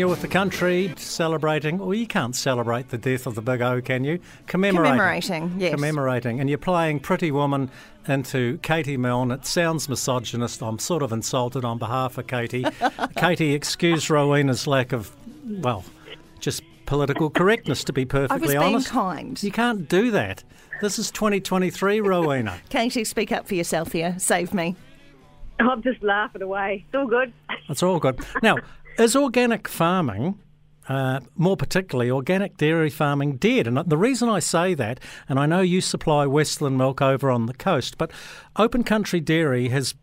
you're with the country celebrating, well, you can't celebrate the death of the Big O, can you? Commemorating. Commemorating, yes. Commemorating. And you're playing Pretty Woman into Katie Milne. It sounds misogynist. I'm sort of insulted on behalf of Katie. Katie, excuse Rowena's lack of, well, just political correctness, to be perfectly I was being honest. kind. You can't do that. This is 2023, Rowena. Katie, speak up for yourself here. Save me. I'm just laughing away. It's all good. That's all good. Now, is organic farming, uh, more particularly organic dairy farming, dead? And the reason I say that, and I know you supply Westland milk over on the coast, but Open Country Dairy has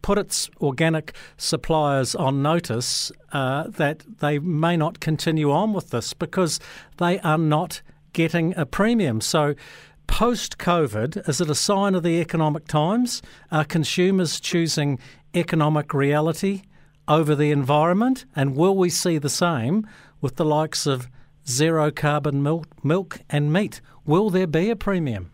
put its organic suppliers on notice uh, that they may not continue on with this because they are not getting a premium. So, post COVID, is it a sign of the economic times? Are consumers choosing economic reality over the environment? And will we see the same with the likes of zero carbon milk, milk and meat? Will there be a premium?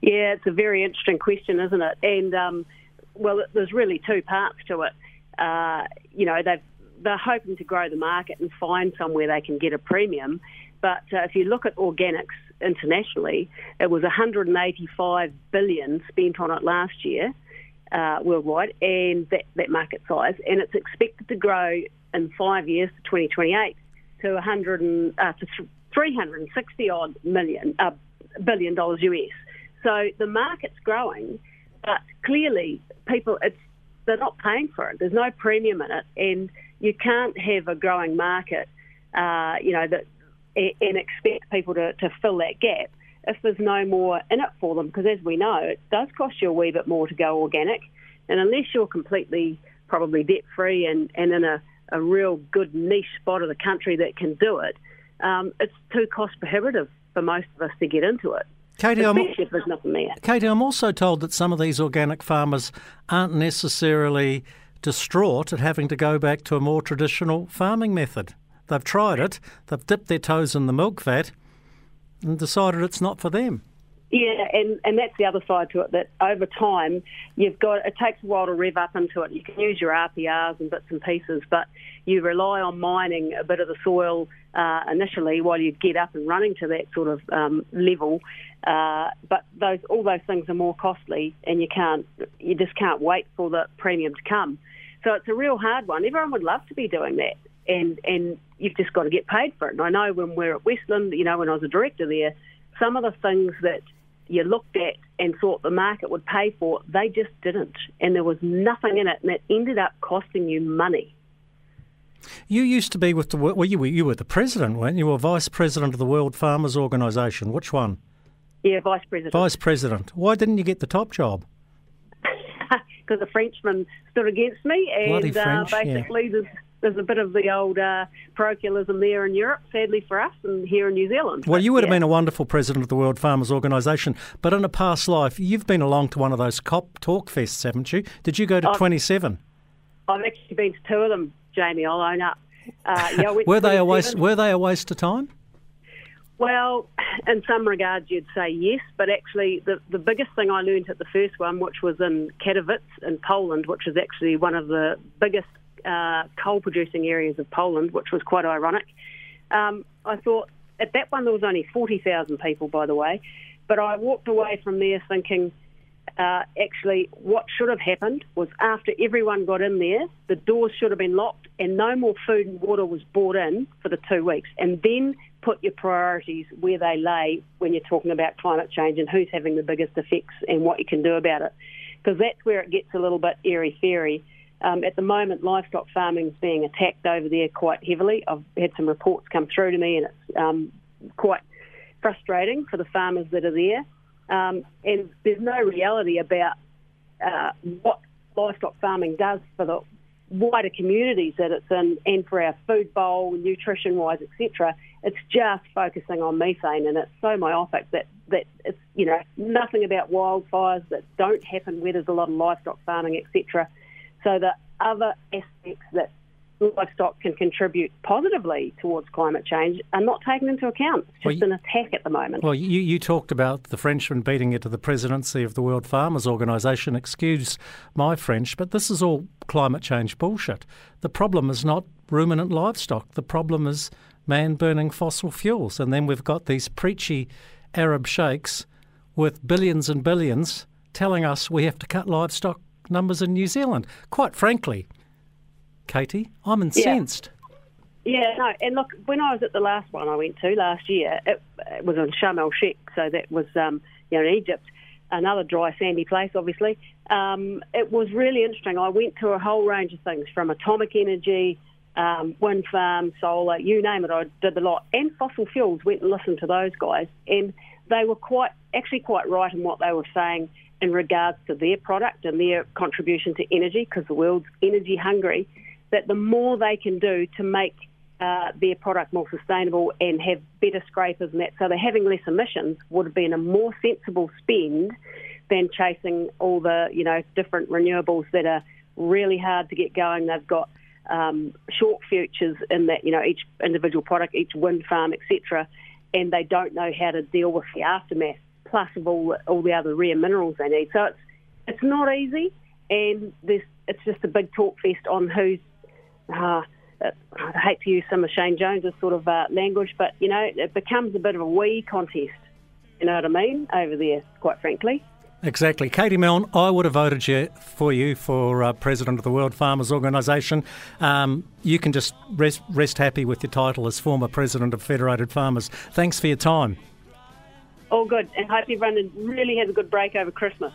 Yeah, it's a very interesting question, isn't it? And um, well, there's really two parts to it. Uh, you know, they've they're hoping to grow the market and find somewhere they can get a premium. But uh, if you look at organics internationally, it was 185 billion spent on it last year uh, worldwide, and that, that market size, and it's expected to grow in five years to 2028 to 100 and, uh, to 360 odd million uh, billion dollars US. So the market's growing, but clearly people it's they're not paying for it. There's no premium in it, and you can't have a growing market, uh, you know, that and expect people to, to fill that gap if there's no more in it for them. Because as we know, it does cost you a wee bit more to go organic, and unless you're completely probably debt free and, and in a, a real good niche spot of the country that can do it, um, it's too cost prohibitive for most of us to get into it. Katie, I'm, Especially if there's nothing there. Katie, I'm also told that some of these organic farmers aren't necessarily distraught at having to go back to a more traditional farming method. They've tried it, they've dipped their toes in the milk vat and decided it's not for them. Yeah, and, and that's the other side to it. That over time, you've got it takes a while to rev up into it. You can use your RPRs and bits and pieces, but you rely on mining a bit of the soil uh, initially while you get up and running to that sort of um, level. Uh, but those all those things are more costly, and you can't you just can't wait for the premium to come. So it's a real hard one. Everyone would love to be doing that, and and you've just got to get paid for it. And I know when we're at Westland, you know, when I was a director there, some of the things that you looked at and thought the market would pay for, they just didn't. And there was nothing in it, and it ended up costing you money. You used to be with the well, you were you were the president, weren't you? You were vice president of the World Farmers Organization. Which one? Yeah, vice president. Vice president. Why didn't you get the top job? Because the Frenchman stood against me, and uh, French, yeah. basically there's, a bit of the old uh, parochialism there in Europe, sadly for us, and here in New Zealand. Well, But, you would have been a wonderful president of the World Farmers Organization, but in a past life, you've been along to one of those COP talk fests, haven't you? Did you go to I've- 27? I've actually been to two of them, Jamie. I'll own up. Uh, yeah, Were they a waste? Were they a waste of time? Well, in some regards, you'd say yes, but actually, the, the biggest thing I learned at the first one, which was in Katowice in Poland, which is actually one of the biggest uh, coal producing areas of Poland, which was quite ironic. Um, I thought at that one there was only 40,000 people, by the way, but I walked away from there thinking, uh, actually, what should have happened was after everyone got in there, the doors should have been locked and no more food and water was brought in for the two weeks. And then put your priorities where they lay when you're talking about climate change and who's having the biggest effects and what you can do about it. Because that's where it gets a little bit airy fairy. Um, at the moment, livestock farming is being attacked over there quite heavily. I've had some reports come through to me, and it's um, quite frustrating for the farmers that are there. Um, and there's no reality about uh, what livestock farming does for the wider communities that it's in and for our food bowl, nutrition wise, etc. It's just focusing on methane, and it's so myopic that, that it's you know nothing about wildfires that don't happen where there's a lot of livestock farming, etc. So the other aspects that livestock can contribute positively towards climate change are not taken into account. It's just Well, an attack at the moment. Well, you, you talked about the Frenchman beating it to the presidency of the World Farmers Organization. Excuse my French, but this is all climate change bullshit. The problem is not ruminant livestock. The problem is man burning fossil fuels. And then we've got these preachy Arab sheikhs with billions and billions telling us we have to cut livestock numbers in New Zealand. Quite frankly, Katie, I'm incensed. Yeah, no, and look, when I was at the last one I went to last year, it, it was in Sharm el Sheikh, so that was, um, you know, in Egypt, another dry, sandy place, obviously. Um, it was really interesting. I went to a whole range of things from atomic energy, um, wind farm, solar, you name it. I did a lot, and fossil fuels. Went and listened to those guys, and they were quite, actually, quite right in what they were saying in regards to their product and their contribution to energy, because the world's energy hungry. That the more they can do to make uh, their product more sustainable and have better scrapers and that, so they're having less emissions, would have been a more sensible spend than chasing all the you know different renewables that are really hard to get going. They've got um, short futures in that you know each individual product, each wind farm, etc., and they don't know how to deal with the aftermath, plus of all all the other rare minerals they need. So it's it's not easy, and there's it's just a big talk fest on who's. Uh, I hate to use some of Shane Jones's sort of uh, language, but you know it becomes a bit of a wee contest. You know what I mean over there, quite frankly. Exactly. Katie Milne, I would have voted you for you for uh, President of the World Farmers Organisation. Um, you can just rest, rest happy with your title as former President of Federated Farmers. Thanks for your time. All good, and hope everyone really has a good break over Christmas.